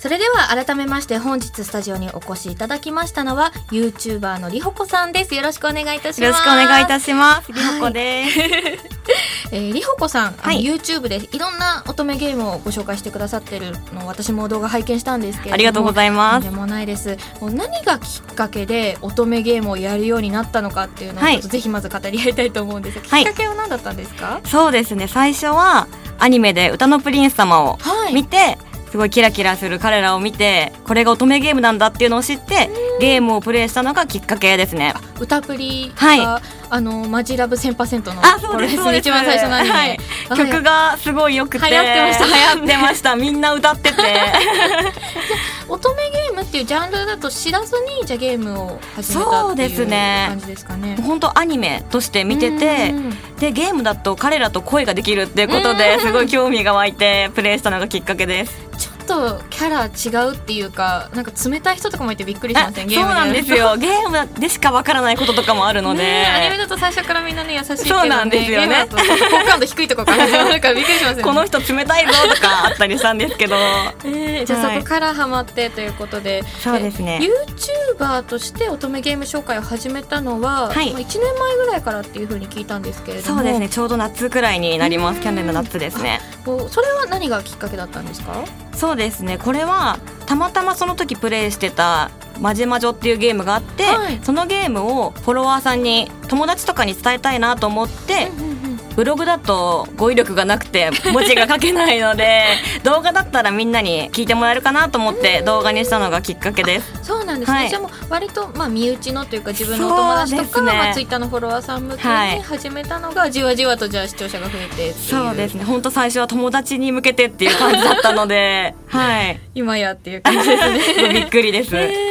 それでは改めまして本日スタジオにお越しいただきましたのは YouTuber のりほこさんです。よろしくお願いいたします。よろしくお願いいたします。りほこです、えー、りほこさん、はい。YouTube でいろんな乙女ゲームをご紹介してくださってるのを私も動画拝見したんですけれどもありがとうございます。でもないです。もう何がきっかけで乙女ゲームをやるようになったのかっていうのをはい。ぜひまず語り合いたいと思うんですが、はい。きっかけは何だったんですか？そうですね。最初はアニメで歌のプリンス様をはい。見て、すごいキラキラする彼らを見てこれが乙女ゲームなんだっていうのを知ってゲームをプレイしたのがきっかけですね。歌プリが、はいあのマジラブ1000%のあそうですこそうです。れ一番最初のアニメ、はい。あ曲がすごい良くて。流行ってました流行ってました。みんな歌ってて。乙女ゲームっていうジャンルだと知らずにじゃあゲームを始めたっていう感じですかね。本当アニメとして見ててでゲームだと彼らと声ができるっていうことですごい興味が湧いてプレイしたのがきっかけですとキャラ違うっていうかなんか冷たい人とかもいてびっくりしあません？そうなんですよ。ゲームでしかわからないこととかもあるので、ねえアニメだと最初からみんなね優しいけど、ね、そうなんですよね。好感度低いとこから始まるからびっくりしますよねこの人冷たいぞとかあったりしたんですけど。えーじゃあはい。そこからハマってということで、そうですね。え YouTuber として乙女ゲーム紹介を始めたのは、はい。まあ、1年前ぐらいからっていうふうに聞いたんですけれども。そうですね。ちょうど夏くらいになります。去年の夏ですね。それは何がきっかけだったんですか？そうですね。これはたまたまその時プレイしてた「まじまじょ」っていうゲームがあって、はい。そのゲームをフォロワーさんに友達とかに伝えたいなと思って、うんうんうんブログだと語彙力がなくて文字が書けないので 動画だったらみんなに聞いてもらえるかなと思って動画にしたのがきっかけです。そうなんですね、はい。じゃあもう割とまあ身内のというか自分のお友達とか、ね。まあ、ツイッターのフォロワーさん向けはい。に始めたのがじわじわとじゃあ視聴者が増えてそうですね。本当最初は友達に向けてっていう感じだったのではい。今やっていう感じですね。びっくりです。えー、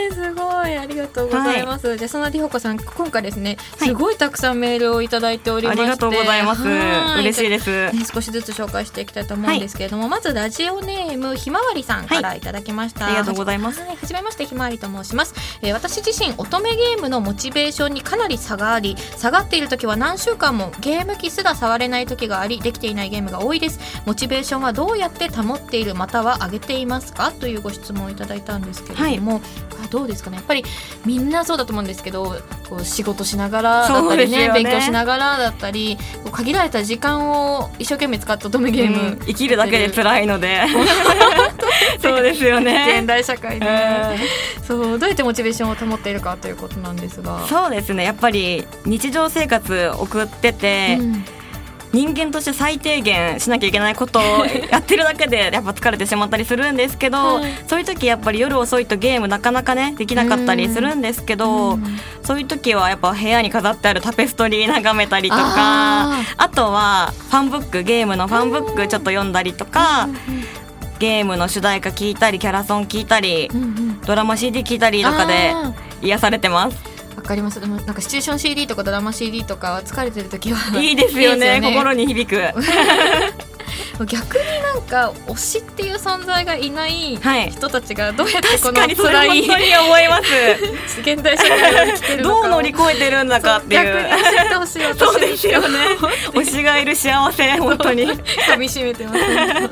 とうございます、じゃあそのりほこさん今回ですねはい。すごいたくさんメールをいただいておりまして、ありがとうございます。はい。嬉しいです。ね、少しずつ紹介していきたいと思うんですけれども、まずラジオネームひまわりさんからい。ただきました、ありがとうございます。はい、はじめましてひまわりと申します、えー私自身乙女ゲームのモチベーションにかなり差があり下がっている時は何週間もゲーム機すら触れない時がありできていないゲームが多いです。モチベーションはどうやって保っているまたは上げていますか？というご質問をいただいたんですけれども、あどうですかね？やっぱりみんなそうだと思うんですけどこう仕事しながらだったりねね。勉強しながらだったり限られた時間を一生懸命使った乙女ゲーム、うん生きるだけで辛いので。そうですよ現ね。代社会うで、ん。そうどうやってモチベーションを保っているかということなんですが。そうですね。やっぱり日常生活送ってて、うん人間として最低限しなきゃいけないことを やってるだけでやっぱ疲れてしまったりするんですけど、はいそういう時やっぱり夜遅いとゲームなかなかねできなかったりするんですけど、うん。そういう時はやっぱ部屋に飾ってあるタペストリー眺めたりとかああとはファンブックゲームのファンブックちょっと読んだりとか、ゲームの主題歌聞いたりキャラソン聞いたり、うんうんドラマ CD 聞いたりとかであ癒されてます。かりますでもなんかシチュエーション CD とかドラマ CD とか疲れてる時は いいですよねいいですよ心に響く。逆になんか推しっていう存在がいないはい人たちがどうやってこの辛い本当に思います。現代社会を生きてるどう乗り越えてるんだかっていう。逆に教えてほしい私そうですよね。推しがいる幸せ本当に。噛み締めてますね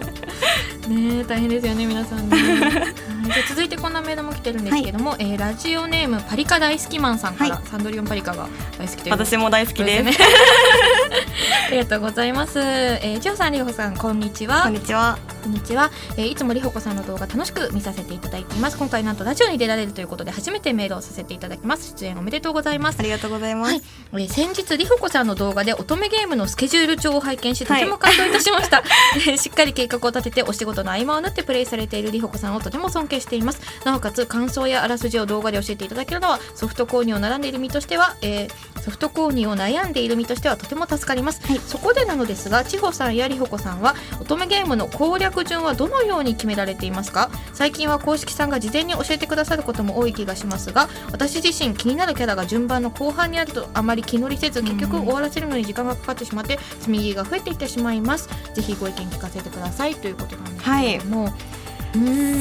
ねえ大変ですよね皆さんね はいじゃあ続いてこんなメールも来てるんですけども、えーラジオネームパリカ大好きマンさんから、はサンドリオンパリカが大好きという私も大好きです。ね ありがとうございます。えー、ジョーさん、りほさん、こんにちは。こんにちは。こんにちは、えーいつもりほこさんの動画楽しく見させていただいています。今回なんとラジオに出られるということで初めてメールをさせていただきます。出演おめでとうございますあ。りがとうございます。はい、えー先日りほこさんの動画で乙女ゲームのスケジュール帳を拝見しとはいても感動いたしました、えーしっかり計画を立ててお仕事の合間を縫ってプレイされているりほこさんをとても尊敬しています。なおかつ感想やあらすじを動画で教えていただけるのはソフト購入を並んでいる身としては、えーソフト購入を悩んでいる身としてはとても助かります、そこでなのですが千穂さんやりほこさんは乙女ゲームの攻略順はどのように決められていますか？最近は公式さんが事前に教えてくださることも多い気がしますが私自身気になるキャラが順番の後半にあるとあまり気乗りせず結局終わらせるのに時間がかかってしまって積み木が増えていってしまいます。ぜひご意見聞かせてくださいということなんですけれども、うーん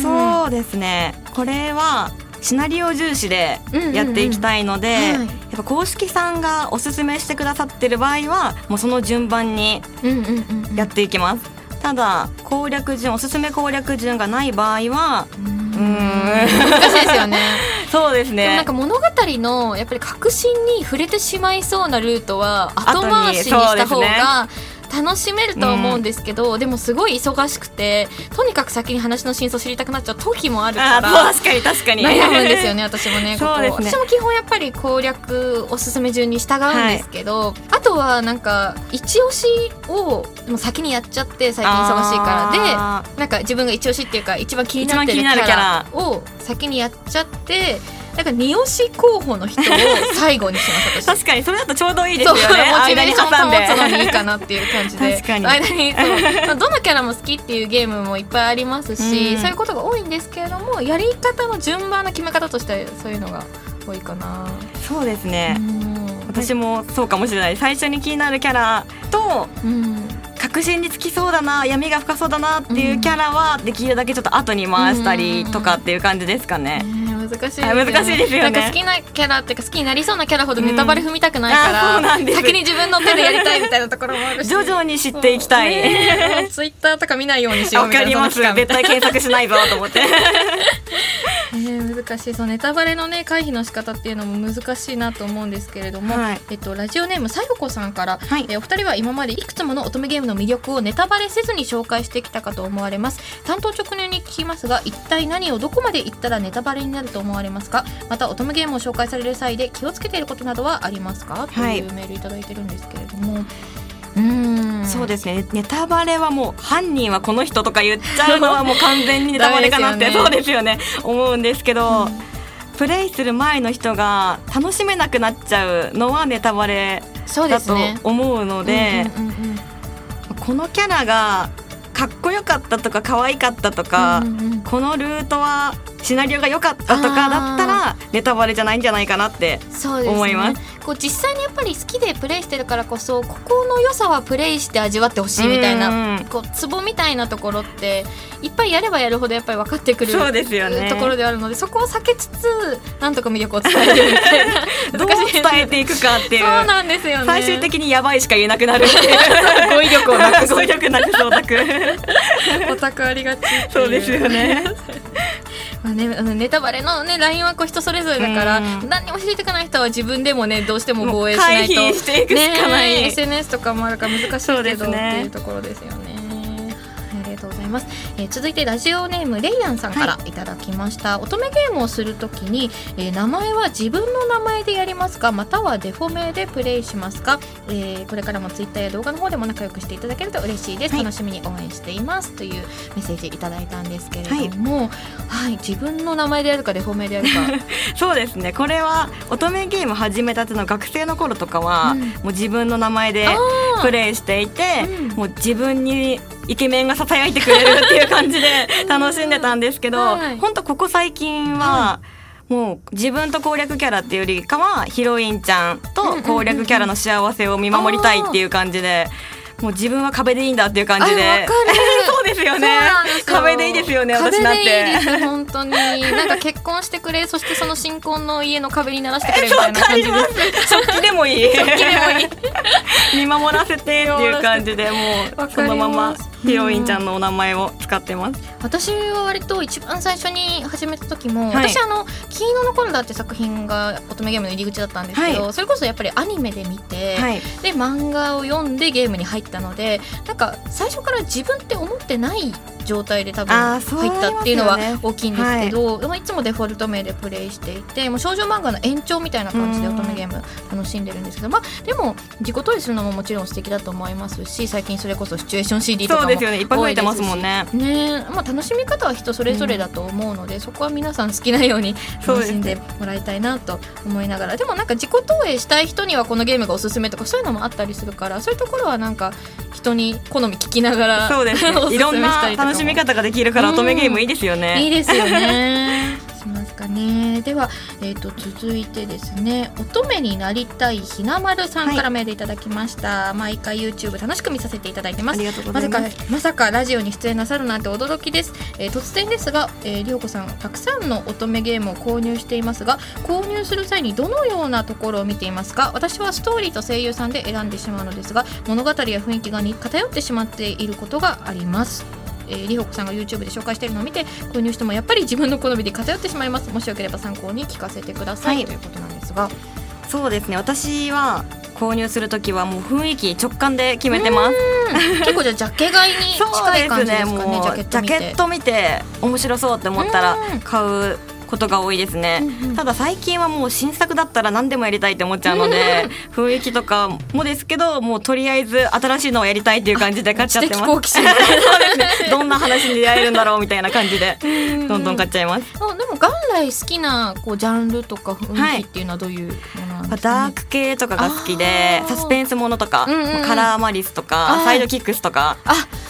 そうですね。これはシナリオ重視でやっていきたいので、うんうんうんはい。やっぱ公式さんがおすすめしてくださってる場合はもうその順番にうんうんうんうん。やっていきます。ただ攻略順おすすめ攻略順がない場合はうん。うん。難しいですよね。そうですね。なんか物語のやっぱり核心に触れてしまいそうなルートは後回しにした方が楽しめると思うんですけど、でもすごい忙しくてとにかく先に話の真相知りたくなっちゃう時もあるかあら確かに確かに。悩むんですよね 私もねここそうですね。私も基本やっぱり攻略おすすめ順に従うんですけど、あとはなんか一押しをもう先にやっちゃって最近忙しいから。であなんか自分が一押しっていうか一番気になってるキャラを先にやっちゃってなんか二押し候補の人を最後にします。確かにそれだとちょうどいいですよね。モチベーション保つのにいいかなっていう感じで。確かに。間にそうまあどのキャラも好きっていうゲームもいっぱいありますし、うん。そういうことが多いんですけれどもやり方の順番の決め方としてそういうのが多いかな。そうですね、うん。私もそうかもしれない。最初に気になるキャラとうん。確信につきそうだな闇が深そうだなっていうキャラはできるだけちょっと後に回したりとかっていう感じですかね。ねえ難しいですよあね難しいですよね。なんか好きなキャラっていうか好きになりそうなキャラほどネタバレ踏みたくないかうんあそうなん先に自分の手でやりたいみたいなところもあるし徐々に知ってい。きたい。ツイッターとか見ないようにしようわみたいな。絶対検索しないぞと思って。えー難しい。そうネタバレのね回避の仕方っていうのも難しいなと思うんですけれども、はい。えっと、ラジオネームさよこさんから、はい。えーお二人は今までいくつもの乙女ゲームの魅力をネタバレせずに紹介してきたかと思われます。担当直入に聞きますが一体何をどこまで言ったらネタバレになると思われますか？また乙女ゲームを紹介される際で気をつけていることなどはありますか、とはい。いうメールいただいてるんですけれども。うーん。そうですね。ネタバレはもう犯人はこの人とか言っちゃうのはもう完全にネタバレかなって、ね。そうですよね。思うんですけど、プレイする前の人が楽しめなくなっちゃうのはネタバレそうでだと思うので、うんうんうんうん。このキャラがかっこよかったとか可愛かったとか、うんうんうん。このルートはシナリオが良かったとかだったらネタバレじゃないんじゃないかなって思います。こう実際にやっぱり好きでプレイしてるからこそここの良さはプレイして味わってほしいみたいなんこうツボみたいなところっていっぱいやればやるほどやっぱり分かってくるそうですよね。ところであるのでそこを避けつつなんとか魅力を伝える。みたいなどう伝えていくかっていう。そうなんですよね。最終的にやばいしか言えなくなる。語彙力をなくす 語彙力なくそうオタク。ありがちそうですよねまあね、あのネタバレのねラインはこう人それぞれだからうん何にも知りたくない人は自分でもねどうしても防衛しないとしていくしかないね SNS とかもあるから難しいけど、っていうところですよね。います、えー続いてラジオネームレイアンさんからい。ただきました、乙女ゲームをするときに、えー名前は自分の名前でやりますかまたはデフォメでプレイしますか、えーこれからもツイッターや動画の方でも仲良くしていただけると嬉しいです、はい。楽しみに応援しています。というメッセージいただいたんですけれども、はい。自分の名前でやるかデフォメでやるか。そうですね。これは乙女ゲーム始めたての学生の頃とかは、うん。もう自分の名前でプレイしていて、うん。もう自分にイケメンがささやいてくれるっていう感じで 楽しんでたんですけど、はい。ほんとここ最近は、もう自分と攻略キャラっていうよりかはヒロインちゃんと攻略キャラの幸せを見守りたいっていう感じで。もう自分は壁でいいんだっていう感じで。そうですよね。壁でいいですよね私なんて。本当に。なんか結婚してくれそしてその新婚の家の壁にならしてくれみたいな感じで。食器でもいい。食器でもいい。見守らせてっていう感じでもうそのままヒロインちゃんのお名前を使ってます。私は割と一番最初に始めた時も、はい。私あの「金色のコルダ」って作品が乙女ゲームの入り口だったんですけど、はそれこそやっぱりアニメで見て、はい、で漫画を読んでゲームに入ったのでなんか最初から自分って思ってない状態で多分入ったっていうのは大きいんですけど、でもいつもデフォルト名でプレイしていてもう少女漫画の延長みたいな感じでうん。乙女ゲーム楽しんでるんですけど、まあ、でも自己投影するのももちろん素敵だと思いますし最近それこそシチュエーション CD とかもそうですよね。いっぱい増えてますもんね。ね。まあ、楽しみ方は人それぞれだと思うので、そこは皆さん好きなように楽しんでもらいたいなと思いながら。でもなんか自己投影したい人にはこのゲームがおすすめとかそういうのもあったりするからそういうところはなんか人に好み聞きながらそうですね。いろんな楽しみ方ができるから乙女ゲームいいですよね。いいですよね。しますかね。では、えっ、と続いてですね、乙女になりたいひなまるさんからメールいただきました。毎回 YouTube 楽しく見させていただいてます。ありがとうごまさかざいます。まさかラジオに出演なさるなんて驚きです、えー突然ですが、えー、りょうこさんたくさんの乙女ゲームを購入していますが購入する際にどのようなところを見ていますか？私はストーリーと声優さんで選んでしまうのですが物語や雰囲気がに偏ってしまっていることがありますえー、りほこさんが YouTube で紹介しているのを見て購入してもやっぱり自分の好みで偏ってしまいます。もしよければ参考に聞かせてください、はい、ということなんですがそうですね。私は購入する時はもう雰囲気直感で決めてます。結構じゃジャケ買いに近い感じですかね ね。ジャケット見て。面白そうって思ったら買うことが多いですね、うんうん、ただ最近はもう新作だったら何でもやりたいって思っちゃうので 雰囲気とかもですけどもうとりあえず新しいのをやりたいっていう感じで買っちゃってます。どんな話に出会えるんだろうみたいな感じで。どん。どん買っちゃいますあでも元来好きなこうジャンルとか雰囲気っていうのはどういうもの？ダーク系とかが好きでサスペンスものとか、うんうん、カラーマリスとかサイドキックスとか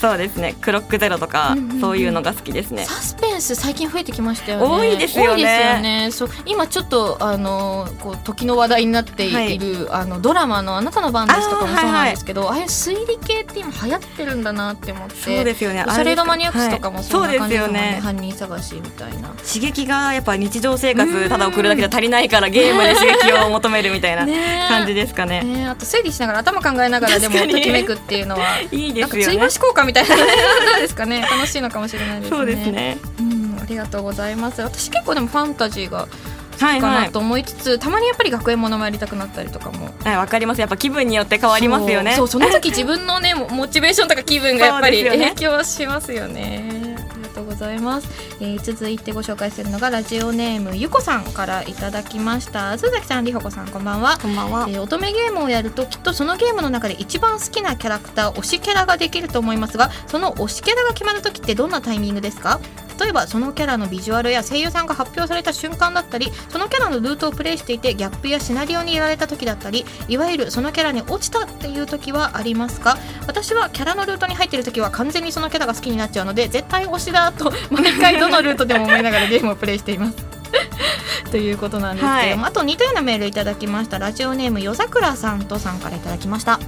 そうですね。クロックゼロとか、うんうん、そういうのが好きですね。サスペンス最近増えてきましたよね。多いですよね、ね、そう今ちょっとあのこう時の話題になっている、はい、あのドラマのあなたの番ですとかもそうなんですけどあ,、あいう推理系って今流行ってるんだなって思って。そうですよね。おしゃれドマニアックスとかもそうですよね。犯人探しみたいな。刺激がやっぱ日常生活ただ送るだけじゃ足りないからゲームで刺激を求めるみたいな感じですかね。ね。あと整理しながら頭考えながらでもときめくっていうのは いいですよね。追加効果みたいな。なんですかね。楽しいのかもしれないですね。そうですね、うん、ありがとうございます。私結構でもファンタジーがかなと思いつつ、はいはい、たまにやっぱり学園ものもやりたくなったりとかも。はいわかります。やっぱ気分によって変わりますよね。そうその時 自分のねモチベーションとか気分がやっぱり影響しますよね。ありがとうございます、えー、続いてご紹介するのがラジオネームゆこさんからいただきました。須崎さんりほこさんこんばんは。こんばんは、えー、乙女ゲームをやるときっとそのゲームの中で一番好きなキャラクター推しキャラができると思いますがその推しキャラが決まる時ってどんなタイミングですか？例えばそのキャラのビジュアルや声優さんが発表された瞬間だったりそのキャラのルートをプレイしていてギャップやシナリオにやられた時だったりいわゆるそのキャラに落ちたっていう時はありますか？私はキャラのルートに入ってる時は完全にそのキャラが好きになっちゃうので絶対推しだと毎回どのルートでも思いながら ゲームをプレイしています。ということなんですけども、はい、あと似たようなメールいただきました。ラジオネーム夜桜さんとさんからいただきました。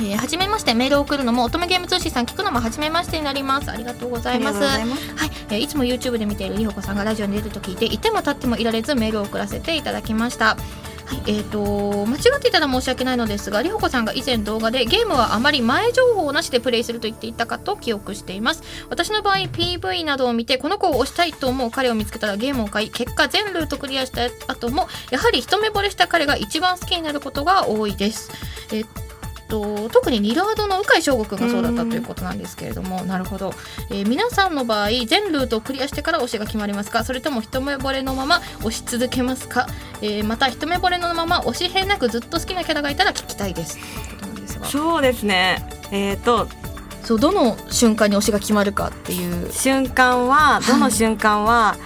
えー、はじめましてメールを送るのも乙女ゲーム通信さん聞くのもはじめましてになります。ありがとうございます。はい、えー、いつも YouTube で見ているりほこさんがラジオに出ると聞いていても立ってもいられずメールを送らせていただきましたはい、えーと、間違っていたら申し訳ないのですがりほこさんが以前動画でゲームはあまり前情報なしでプレイすると言っていたかと記憶しています。私の場合 PV などを見てこの子を推したいと思う彼を見つけたらゲームを買い結果全ルートクリアした後もやはり一目惚れした彼が一番好きになることが多いです、えーと特にリラードの鵜飼翔吾君がそうだったということなんですけれどもなるほど、えー、皆さんの場合全ルートをクリアしてから推しが決まりますか？それとも一目惚れのまま推し続けますか、えー、また一目惚れのまま推し変なくずっと好きなキャラがいたら聞きたいです。そうですね。えっ、ー、とそうどの瞬間に推しが決まるかっていう。瞬間はどの瞬間は、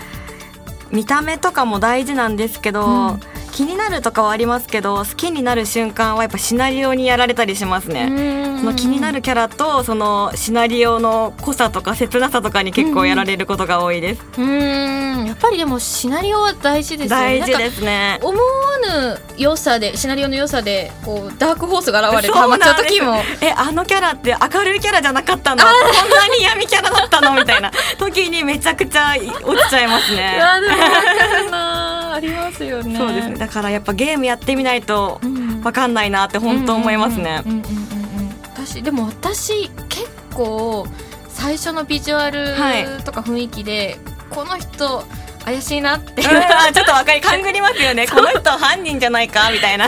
見た目とかも大事なんですけど、うん気になるとかはありますけど好きになる瞬間はやっぱシナリオにやられたりしますね。その気になるキャラとそのシナリオの濃さとか切なさとかに結構やられることが多いです。うん。やっぱりでもシナリオは大事ですよね。大事ですね。思わぬ良さでシナリオの良さでこうダークホースが現れてハマっちゃう時も。えあのキャラって明るいキャラじゃなかったの？こんなに闇キャラだったの？みたいな。時にめちゃくちゃ落ちちゃいますね。いやでも分かるなありますよね。そうですね。だからやっぱゲームやってみないと分かんないなって本当思いますね。私でも私結構最初のビジュアルとか雰囲気で、この人怪しいなって ちょっとわかり勘ぐりますよね。この人犯人じゃないかみたいな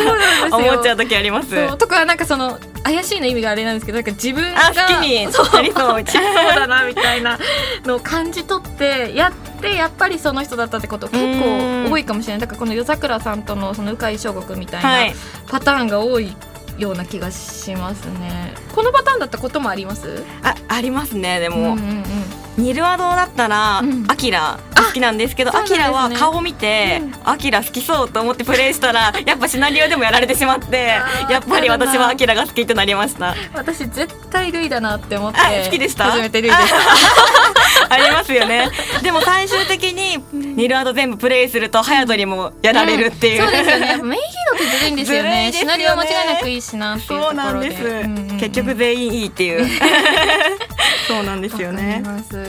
思っちゃう時あります。とかなんかその怪しいの意味があれなんですけどなんか自分が好きになりそうみたいな。そうだなみたいなのを感じ取ってやってやっぱりその人だったってこと結構多いかもしれない。だからこの夜桜さんとのその鵜飼翔吾君みたいなパターンが多いような気がしますね。このパターンだったこともあります？あありますねでも、うんうんうんニルアドだったら、アキラ好きなんですけど、アキラは顔見て、アキラ好きそうと思ってプレイしたら、やっぱシナリオでもやられてしまって、やっぱり私はアキラが好きとなりました。私絶対ルイだなって思って、好きでした？初めてルイでした。ありますよね。でも最終的にニルアド全部プレイするとハヤトにもやられるっていう。そうですよね。メ イってずるいんですよね。シナリオ間違いなくいいしなっていうところで。そうなんです。結局全員いいっていう。そうなんですよね。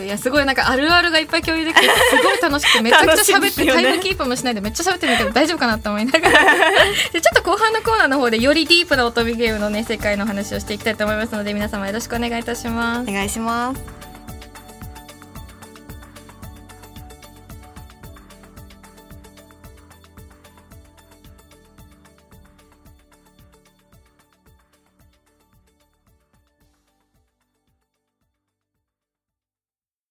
いやすごいなんかあるあるがいっぱい共有できて すごい楽しくてめちゃくちゃ喋って、タイムキープもしないでめっちゃ喋ってるんだけど大丈夫かなと思いながら でちょっと後半のコーナーの方でよりディープな乙女ゲームのね世界の話をしていきたいと思いますので皆様よろしくお願いいたします。お願いします。